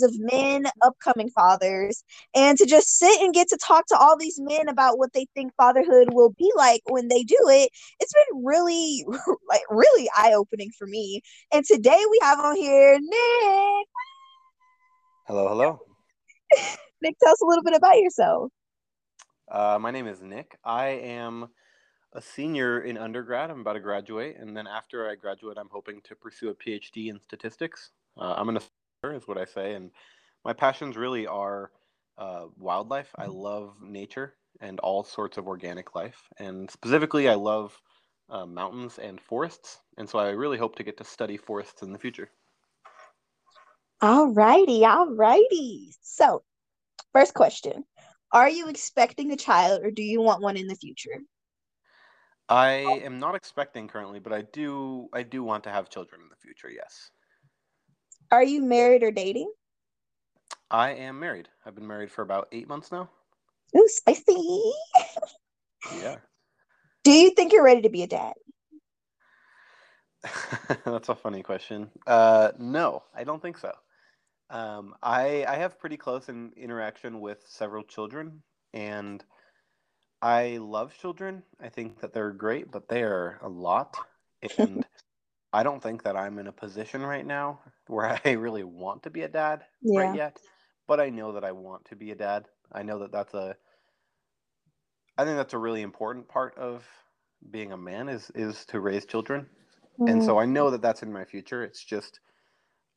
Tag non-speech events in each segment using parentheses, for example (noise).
Of Men, Upcoming Fathers. And to just sit and get to talk to all these men about what they think fatherhood will be like when they do it, it's been really, (laughs) like, really eye opening for me. And today we have on here Nik. Hello, hello. (laughs) Nik, tell us a little bit about yourself. Uh, my name is Nik. I am a senior in undergrad. I'm about to graduate, and then after I graduate, I'm hoping to pursue a PhD in statistics. Uh, I'm an astronomer, is what I say, and my passions really are uh, wildlife. I love nature and all sorts of organic life, and specifically, I love uh, mountains and forests, and so I really hope to get to study forests in the future. All righty, all righty. So, first question Are you expecting a child or do you want one in the future? I am not expecting currently, but I do I do want to have children in the future, yes. Are you married or dating? I am married. I've been married for about eight months now. Ooh, spicy. Yeah. Do you think you're ready to be a dad? (laughs) That's a funny question. Uh, no, I don't think so. Um, I I have pretty close in, interaction with several children, and I love children. I think that they're great, but they are a lot. And I don't think that I'm in a position right now where I (laughs) really want to be a dad Yeah. right yet. But I know that I want to be a dad. I know that that's a I think that's a really important part of being a man is is to raise children. And Mm, so I know that that's in my future. It's just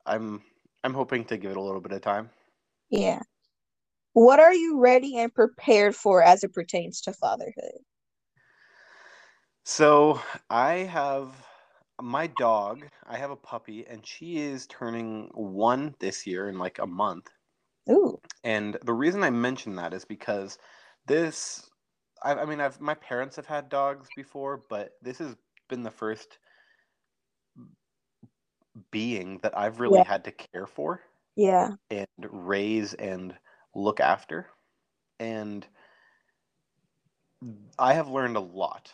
I'm I'm hoping to give it a little bit of time. yeah. What are you ready and prepared for as it pertains to fatherhood? So I have my dog. I have a puppy, and she is turning one this year in like a month. Ooh, And the reason I mention that is because this, I, I mean, I've my parents have had dogs before, but this has been the first being that I've really yeah, had to care for yeah. and raise and look after. And I have learned a lot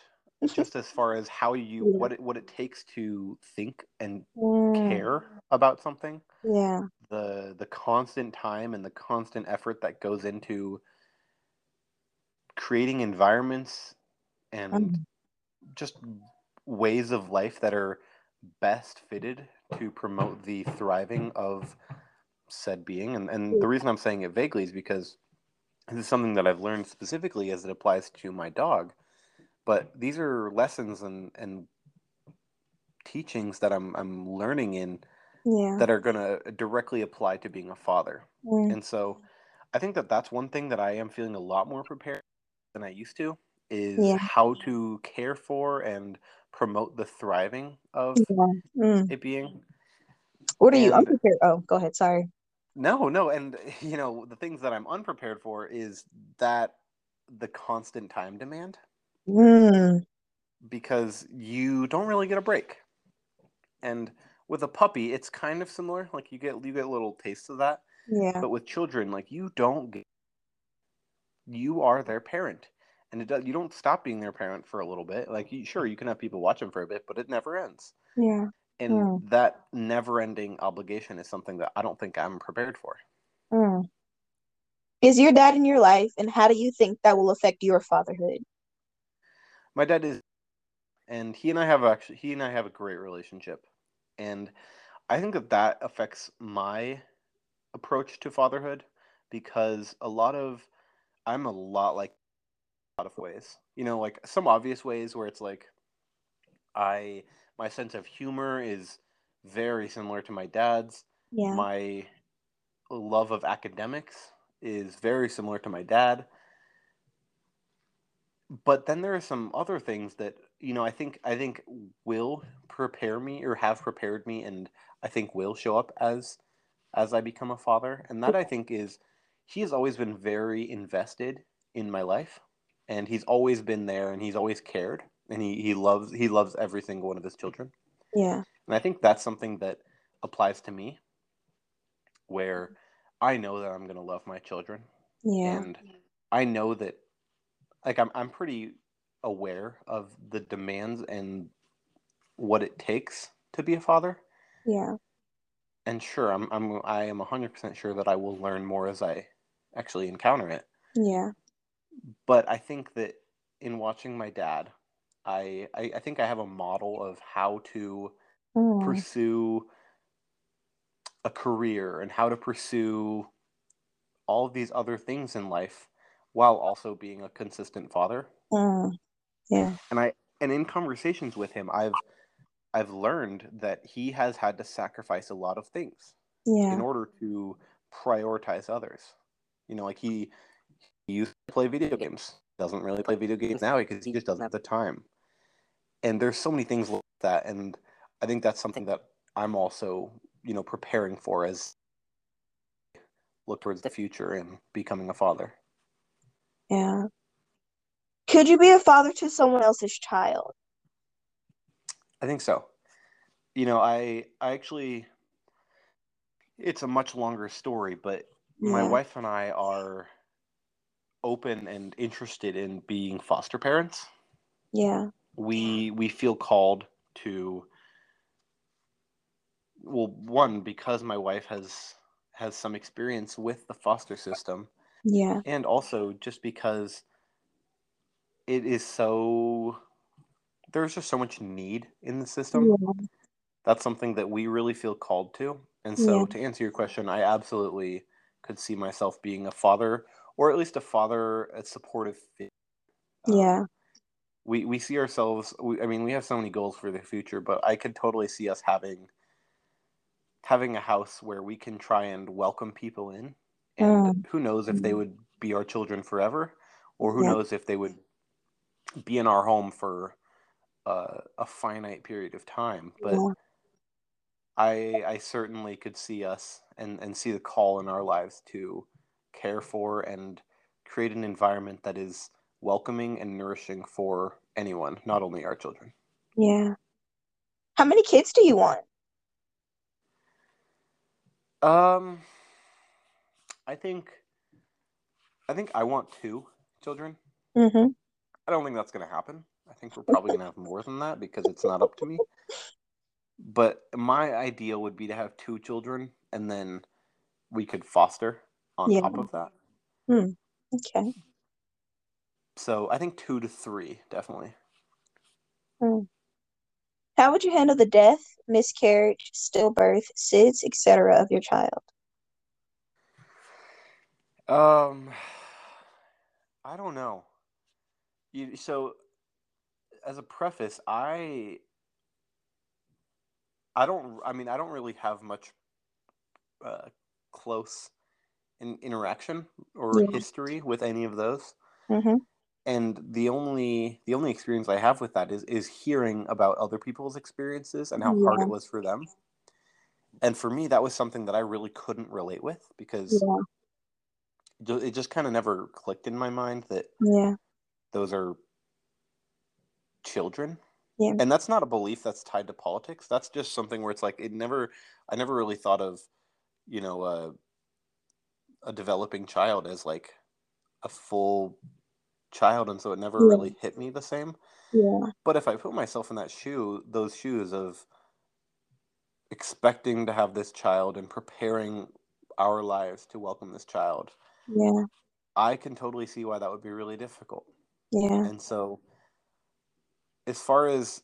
just as far as how you Yeah. what it what it takes to think and Mm, care about something yeah. the the constant time and the constant effort that goes into creating environments and Um, just ways of life that are best fitted to promote the thriving of said being. And, and the reason i'm saying it vaguely is because this is something that i've learned specifically as it applies to my dog but these are lessons and, and teachings that I'm, I'm learning in yeah. that are going to directly apply to being a father Mm, and so i think that that's one thing that i am feeling a lot more prepared than i used to is yeah. how to care for and promote the thriving of. Mm. it being What are you and unprepared? Oh, go ahead. Sorry. no no and (laughs) you know the things that i'm unprepared for is that the constant time demand Mm, because you don't really get a break and with a puppy it's kind of similar like you get you get little tastes of that yeah. but with children like you don't get you are their parent and it does, you don't stop being their parent for a little bit like you, sure you can have people watch them for a bit but it never ends Yeah. and Mm, that never ending obligation is something that i don't think i'm prepared for mm. Is your dad in your life, and how do you think that will affect your fatherhood? My dad is and he and i have actually he and i have a great relationship. And i think that that affects my approach to fatherhood because a lot of i'm a lot like a lot of ways you know like some obvious ways where it's like i my sense of humor is very similar to my dad's. Yeah. my love of academics is very similar to my dad but then there are some other things that you know i think i think will prepare me or have prepared me and i think will show up as as i become a father and that i think is he has always been very invested in my life and he's always been there and he's always cared and he, he loves he loves every single one of his children Yeah. and i think that's something that applies to me where i know that i'm going to love my children Yeah. and i know that like I'm I'm pretty aware of the demands and what it takes to be a father. Yeah. And sure, I'm I'm I am 100% sure that I will learn more as I actually encounter it. Yeah. But I think that in watching my dad, I I, I think I have a model of how to Mm. pursue a career and how to pursue all of these other things in life while also being a consistent father. Mm. Yeah. And I and in conversations with him, I've I've learned that he has had to sacrifice a lot of things Yeah. in order to prioritize others. You know, like he he used to play video games. Doesn't really play video games now because he just doesn't have the time. And there's so many things like that and I think that's something that I'm also, you know, preparing for as I look towards the future and becoming a father. Yeah. Could you be a father to someone else's child? I think so. You know, I I actually it's a much longer story, but my wife and I are open and interested in being foster parents. Yeah. We we feel called to well, one because my wife has has some experience with the foster system Yeah. and also just because it is so there's just so much need in the system. Yeah. That's something that we really feel called to. And so Yeah. to answer your question, I absolutely could see myself being a father or at least a father a supportive figure. Um, Yeah. we we see ourselves we, i mean we have so many goals for the future but i could totally see us having having a house where we can try and welcome people in and who knows if they Mm. would be our children forever or who Yeah. knows if they would be in our home for uh, a finite period of time but Yeah. i i certainly could see us and and see the call in our lives to care for and create an environment that is welcoming and nourishing for anyone not only our children Yeah. How many kids do you want? Um, I think, I think I want two children. Mm-hmm. I don't think that's going to happen. I think we're probably going to have more than that because it's not up to me. But my ideal would be to have two children and then we could foster on Yeah. top of that. Okay. So I think two to three, definitely. How would you handle the death, miscarriage, stillbirth, SIDS, etc. of your child? Um, I don't know. You, so, as a preface, I, I don't. I mean, I don't really have much uh, close in, interaction or Yeah. history with any of those, Mm-hmm. and the only the only experience I have with that is is hearing about other people's experiences and how hard it was for them. And for me, that was something that I really couldn't relate with because Yeah. it just kind of never clicked in my mind that Yeah. Those are children Yeah. and that's not a belief that's tied to politics that's just something where it's like it never i never really thought of you know a, a developing child as like a full child and so it never Yeah. really hit me the same Yeah. but if i put myself in that shoe those shoes of expecting to have this child and preparing our lives to welcome this child Yeah. i can totally see why that would be really difficult Yeah. And so, as far as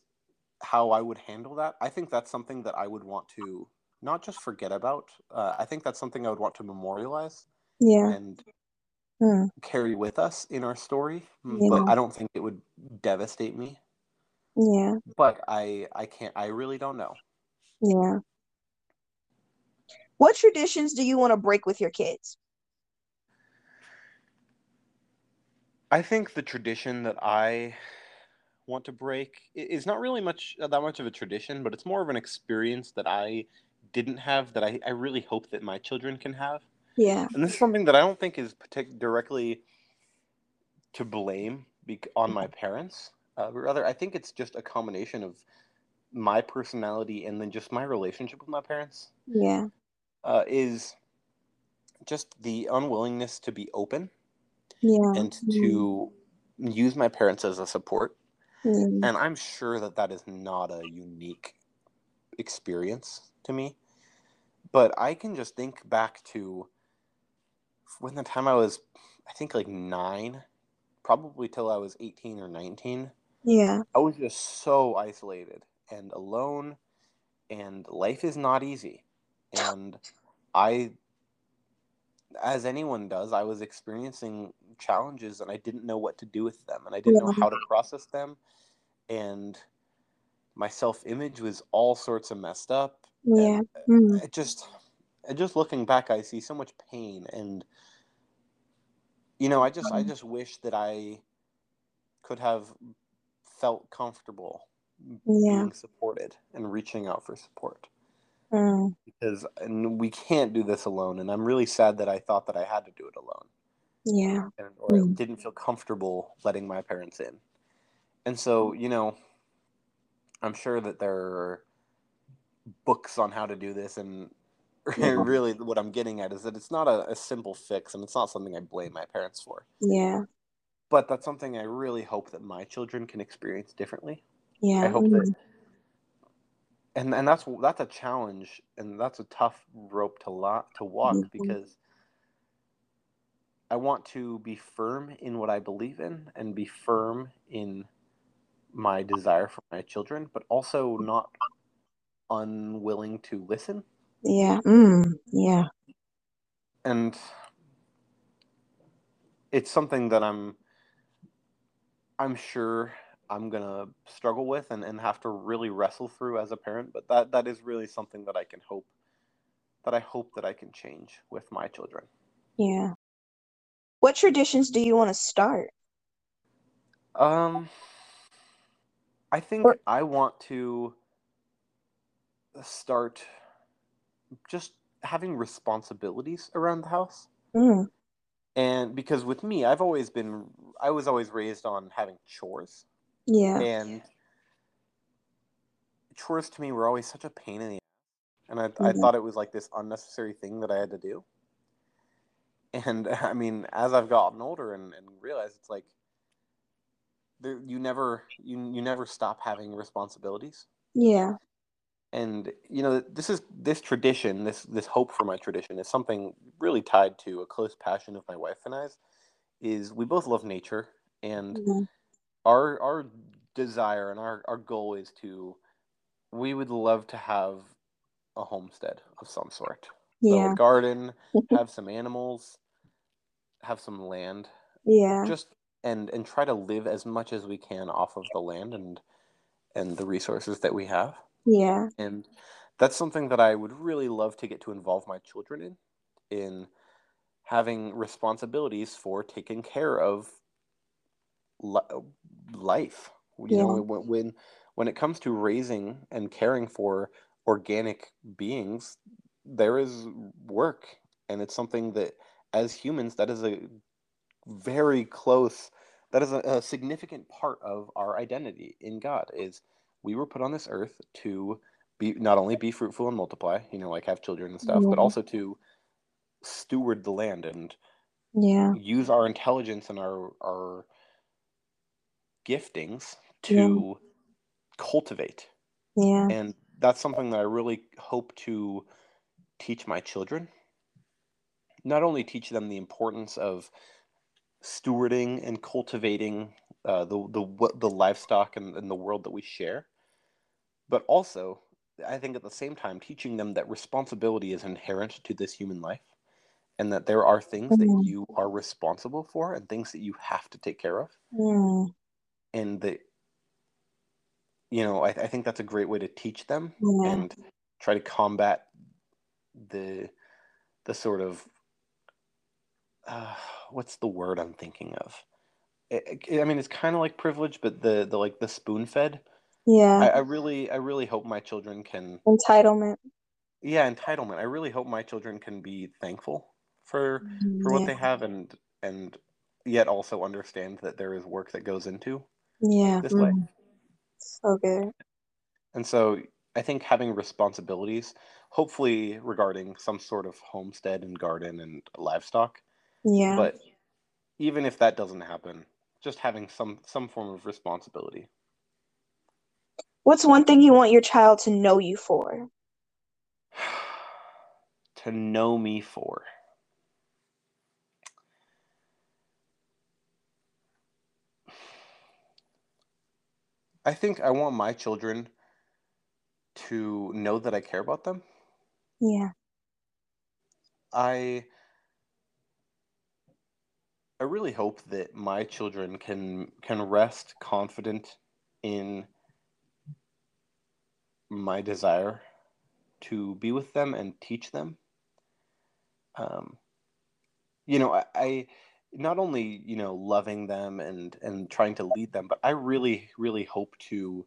how I would handle that, I think that's something that I would want to not just forget about. Uh, I think that's something I would want to memorialize Yeah. and Mm. carry with us in our story. Mm, Yeah. But I don't think it would devastate me. Yeah. But I, I can't. I really don't know. Yeah. What traditions do you want to break with your kids? I think the tradition that I want to break is not really much uh, that much of a tradition, but it's more of an experience that I didn't have that I, I really hope that my children can have. Yeah. And this is something that I don't think is partic- directly to blame bec- on my parents. Uh, but rather, I think it's just a combination of my personality and then just my relationship with my parents. Yeah. Uh, is just the unwillingness to be open Yeah. and to mm-hmm. use my parents as a support. Yeah. And I'm sure that that is not a unique experience to me. But I can just think back to when the time I was, I think like nine, probably till I was 18 or 19. Yeah. I was just so isolated and alone, and life is not easy. And I, as anyone does, I was experiencing challenges and I didn't know what to do with them and I didn't know how to process them. And my self image was all sorts of messed up. Yeah. And Mm. it just, and just looking back, I see so much pain and you know, I just I just wish that I could have felt comfortable Yeah. being supported and reaching out for support Mm. because and we can't do this alone and I'm really sad that I thought that I had to do it alone Yeah. and, or Mm. didn't feel comfortable letting my parents in. And so, you know, I'm sure that there are books on how to do this and (laughs) Yeah. really what I'm getting at is that it's not a, a simple fix and it's not something I blame my parents for. Yeah. but that's something I really hope that my children can experience differently. Yeah. I hope Mm. that, and and that's that's a challenge, and that's a tough rope to lot to walk Mhm. because I want to be firm in what I believe in and be firm in my desire for my children, but also not unwilling to listen. Yeah. Mm. Yeah. And it's something that I'm I'm sure I'm gonna struggle with and, and have to really wrestle through as a parent, but that, that is really something that I can hope that I hope that I can change with my children. Yeah. What traditions do you want to start? Um I think Or- I want to start just having responsibilities around the house. Mm. And because with me, I've always been I was always raised on having chores. Yeah. and chores to me were always such a pain in the ass and I, I Mhm. thought it was like this unnecessary thing that i had to do and (laughs) i mean as i've gotten older and, and realized it's like there, you never you, you never stop having responsibilities Yeah. and you know this is this tradition this this hope for my tradition is something really tied to a close passion of my wife and i's is we both love nature and Mhm. Our our desire and our, our goal is to we would love to have a homestead of some sort so Yeah. a garden (laughs) have some animals have some land Yeah. just and and try to live as much as we can off of the land and and the resources that we have Yeah. and that's something that i would really love to get to involve my children in in having responsibilities for taking care of life you know Yeah. when, when when it comes to raising and caring for organic beings there is work and it's something that as humans that is a very close that is a, a significant part of our identity in god is we were put on this earth to be not only be fruitful and multiply you know like have children and stuff but also to steward the land and Yeah. use our intelligence and our our giftings to cultivate Yeah. and that's something that i really hope to teach my children not only teach them the importance of stewarding and cultivating uh, the, the the livestock and, and the world that we share but also i think at the same time teaching them that responsibility is inherent to this human life and that there are things that Mhm. you are responsible for and things that you have to take care of Mm. And the you know I, I think that's a great way to teach them Yeah. and try to combat the the sort of uh, what's the word i'm thinking of I, I mean it's kind of like privilege but the the like the spoon fed Yeah. I, I really i really hope my children can Entitlement. yeah entitlement i really hope my children can be thankful for for what Yeah. they have and and yet also understand that there is work that goes into Yeah. this life Mm. So good. And so I think having responsibilities, hopefully regarding some sort of homestead and garden and livestock, Yeah. but even if that doesn't happen, just having some some form of responsibility. What's one thing you want your child to know you for? (sighs) to know me for. I think I want my children to know that I care about them. Yeah. I I really hope that my children can can rest confident in my desire to be with them and teach them. Um, you know, I, I not only you know loving them and and trying to lead them, but I really really hope to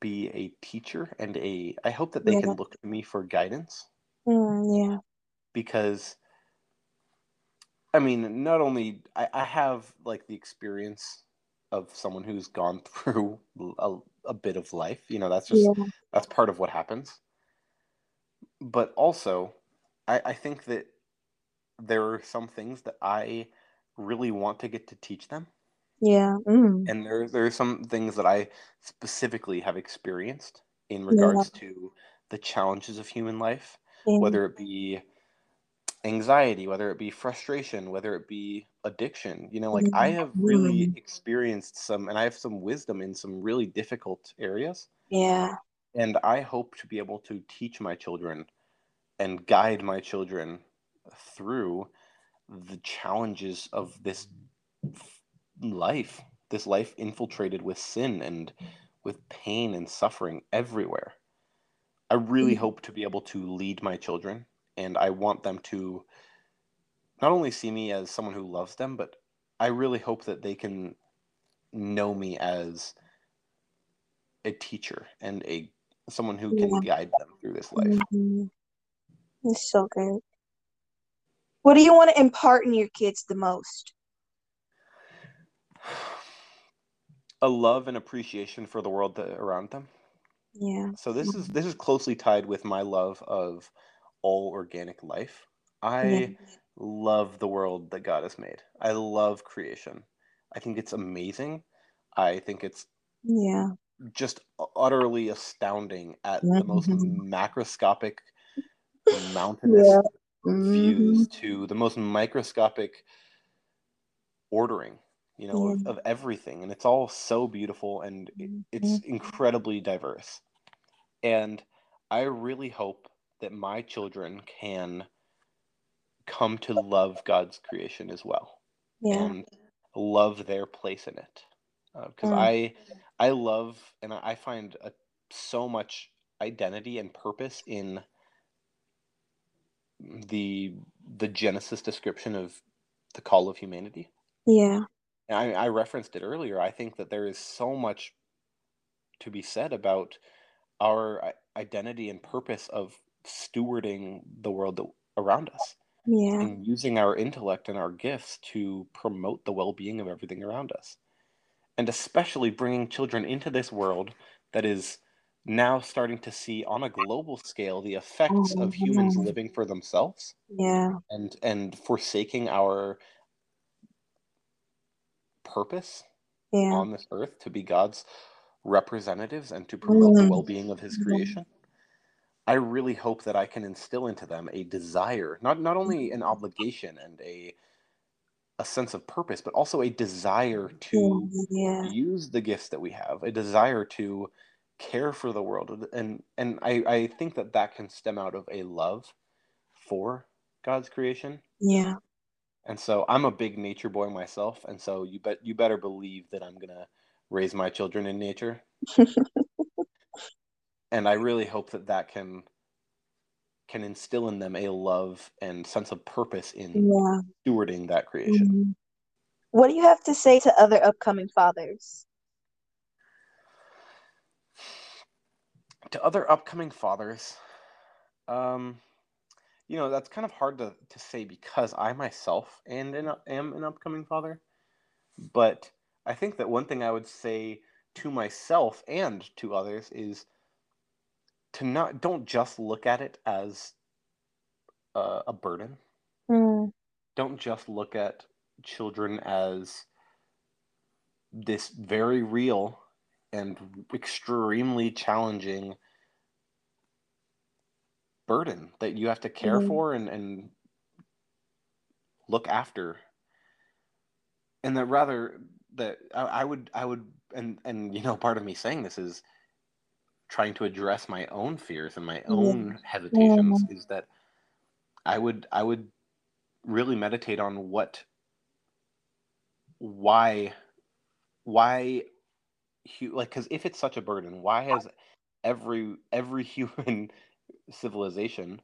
be a teacher and a I hope that they Yeah. can look to me for guidance Mm, yeah. because I mean, not only I, I have like the experience of someone who's gone (laughs) through a, a bit of life, you know, that's just Yeah. that's part of what happens. But also, I, I think that there are some things that I really want to get to teach them, Yeah. Mm. and there there are some things that I specifically have experienced in regards to the challenges of human life, Yeah. whether it be anxiety, whether it be frustration, whether it be addiction. You know, like I have really Mhm. experienced some, and I have some wisdom in some really difficult areas. Yeah. And I hope to be able to teach my children and guide my children through the challenges of this life, this life infiltrated with sin and with pain and suffering everywhere. I really Mhm. hope to be able to lead my children, and I want them to not only see me as someone who loves them, but I really hope that they can know me as a teacher and a someone who can Yeah. guide them through this life. Mhm. It's so good. What do you want to impart in your kids the most? A love and appreciation for the world that around them. Yeah. So this is this is closely tied with my love of all organic life. I Yeah. love the world that God has made. I love creation. I think it's amazing. I think it's Yeah. just utterly astounding at the most Mhm. macroscopic mountainous Yeah. Views Mhm. to the most microscopic ordering, you know, of, Yeah. of everything. And it's all so beautiful and it, it's incredibly diverse. And I really hope that my children can come to love God's creation as well Yeah. and love their place in it. Because Mm. I, I love and I I find a, so much identity and purpose in the the Genesis description of the call of humanity. Yeah. And I, I referenced it earlier. I think that there is so much to be said about our uh, identity and purpose of stewarding the world that, around us Yeah. and using our intellect and our gifts to promote the well-being of everything around us and especially bringing children into this world that is now starting to see on a global scale the effects of humans Mhm. living for themselves Yeah. and and forsaking our purpose Yeah. on this earth to be God's representatives and to promote the Mm. well-being of his creation. I really hope that I can instill into them a desire, not not only an obligation and a a sense of purpose, but also a desire to Yeah. use the gifts that we have, a desire to care for the world, and and I I think that that can stem out of a love for God's creation. Yeah. And so I'm a big nature boy myself, and so you bet you better believe that I'm gonna raise my children in nature, (laughs) and I really hope that that can can instill in them a love and sense of purpose in Yeah. stewarding that creation. Mhm. What do you have to say to other upcoming fathers? To other upcoming fathers, um, you know that's kind of hard to, to say because I myself and an, am an upcoming father. But I think that one thing I would say to myself and to others is to not don't just look at it as a, a burden. Mm. Don't just look at children as this very real and extremely challenging burden that you have to care mm-hmm. for and, and look after and that rather that I, I, would i would and and you know part of me saying this is trying to address my own fears and my own hesitations yeah. is that i would i would really meditate on what why why like because if it's such a burden why has every every (laughs) human civilization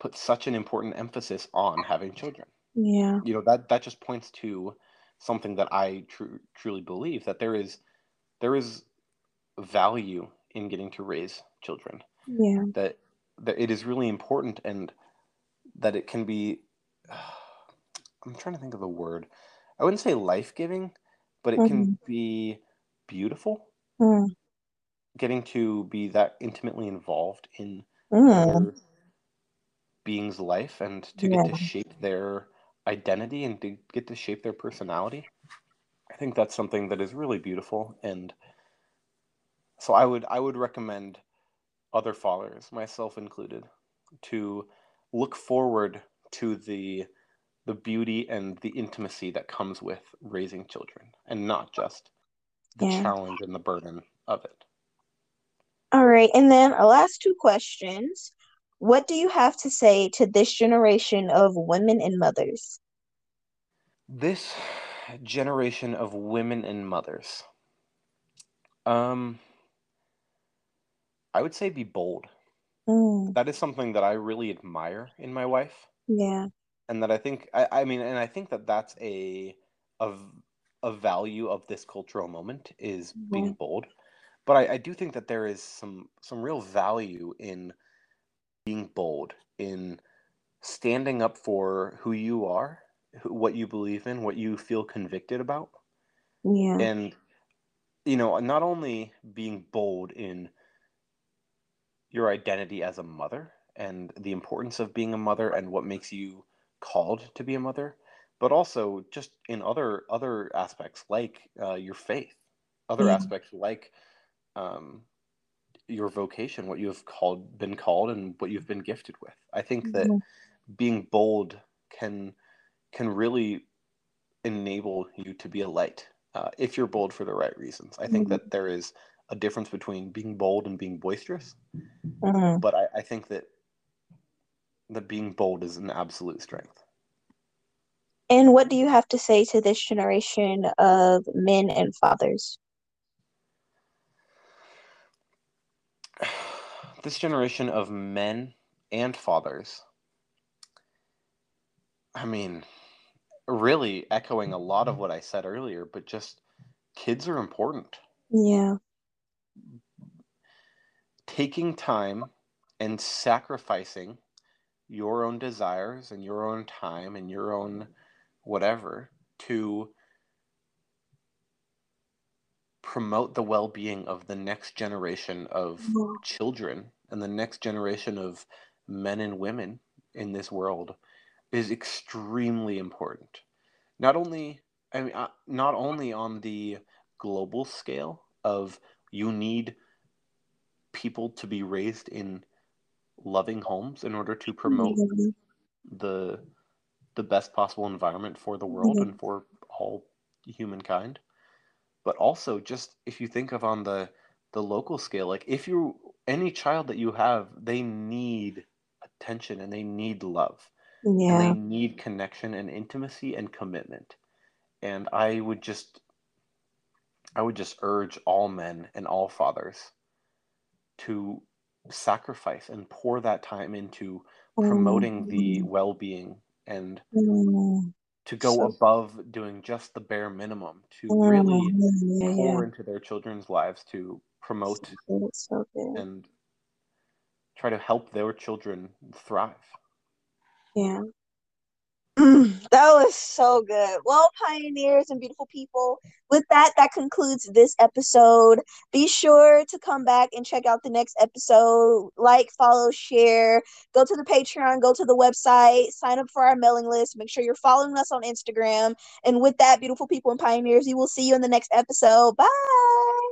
put such an important emphasis on having children? Yeah. You know that that just points to something that i tr- truly believe that there is there is value in getting to raise children. Yeah. That that it is really important and that it can be (sighs) i'm trying to think of a word. I wouldn't say life-giving but it mm-hmm. can be beautiful mm. getting to be that intimately involved in mm. being's life and to yeah. get to shape their identity and to get to shape their personality i think that's something that is really beautiful and so i would i would recommend other fathers myself included to look forward to the the beauty and the intimacy that comes with raising children and not just the yeah. challenge and the burden of it. All right. And then our last two questions. What do you have to say to this generation of women and mothers? This generation of women and mothers. Um I would say be bold. Mm. That is something that I really admire in my wife. Yeah and that I think I, I mean, and I think that that's a of a value of this cultural moment is mm-hmm. being bold. But I, I do think that there is some some real value in being bold, in standing up for who you are, what you believe in, what you feel convicted about. Yeah. And you know, not only being bold in your identity as a mother and the importance of being a mother and what makes you called to be a mother, but also just in other other aspects like uh, your faith, other yeah. aspects like um, your vocation, what you have called been called, and what you've been gifted with. I think that mm-hmm. being bold can can really enable you to be a light uh, if you're bold for the right reasons. I think mm-hmm. that there is a difference between being bold and being boisterous, mm-hmm. but I, I think that that being bold is an absolute strength. And what do you have to say to this generation of men and fathers? (sighs) This generation of men and fathers. I mean, really echoing a lot of what I said earlier, but just kids are important. Yeah. Taking time and sacrificing your own desires and your own time and your own whatever to promote the well-being of the next generation of children. And the next generation of men and women in this world is extremely important. Not only i mean uh, not only on the global scale of you need people to be raised in loving homes in order to promote mm-hmm. the the best possible environment for the world mm-hmm. and for all humankind but also just if you think of on the the local scale like if you any child that you have they need attention and they need love yeah. and they need connection and intimacy and commitment and i would just i would just urge all men and all fathers to sacrifice and pour that time into promoting mm. the well-being and mm. to go so, above doing just the bare minimum to mm. really yeah, pour yeah. into their children's lives to promote so, so and try to help their children thrive yeah (clears throat) that was so good. Well, pioneers and beautiful people, with that, that concludes this episode. Be sure to come back and check out the next episode. Like, follow, share, go to the Patreon, go to the website, sign up for our mailing list. Make sure you're following us on Instagram. And with that, beautiful people and pioneers, we will see you in the next episode. Bye.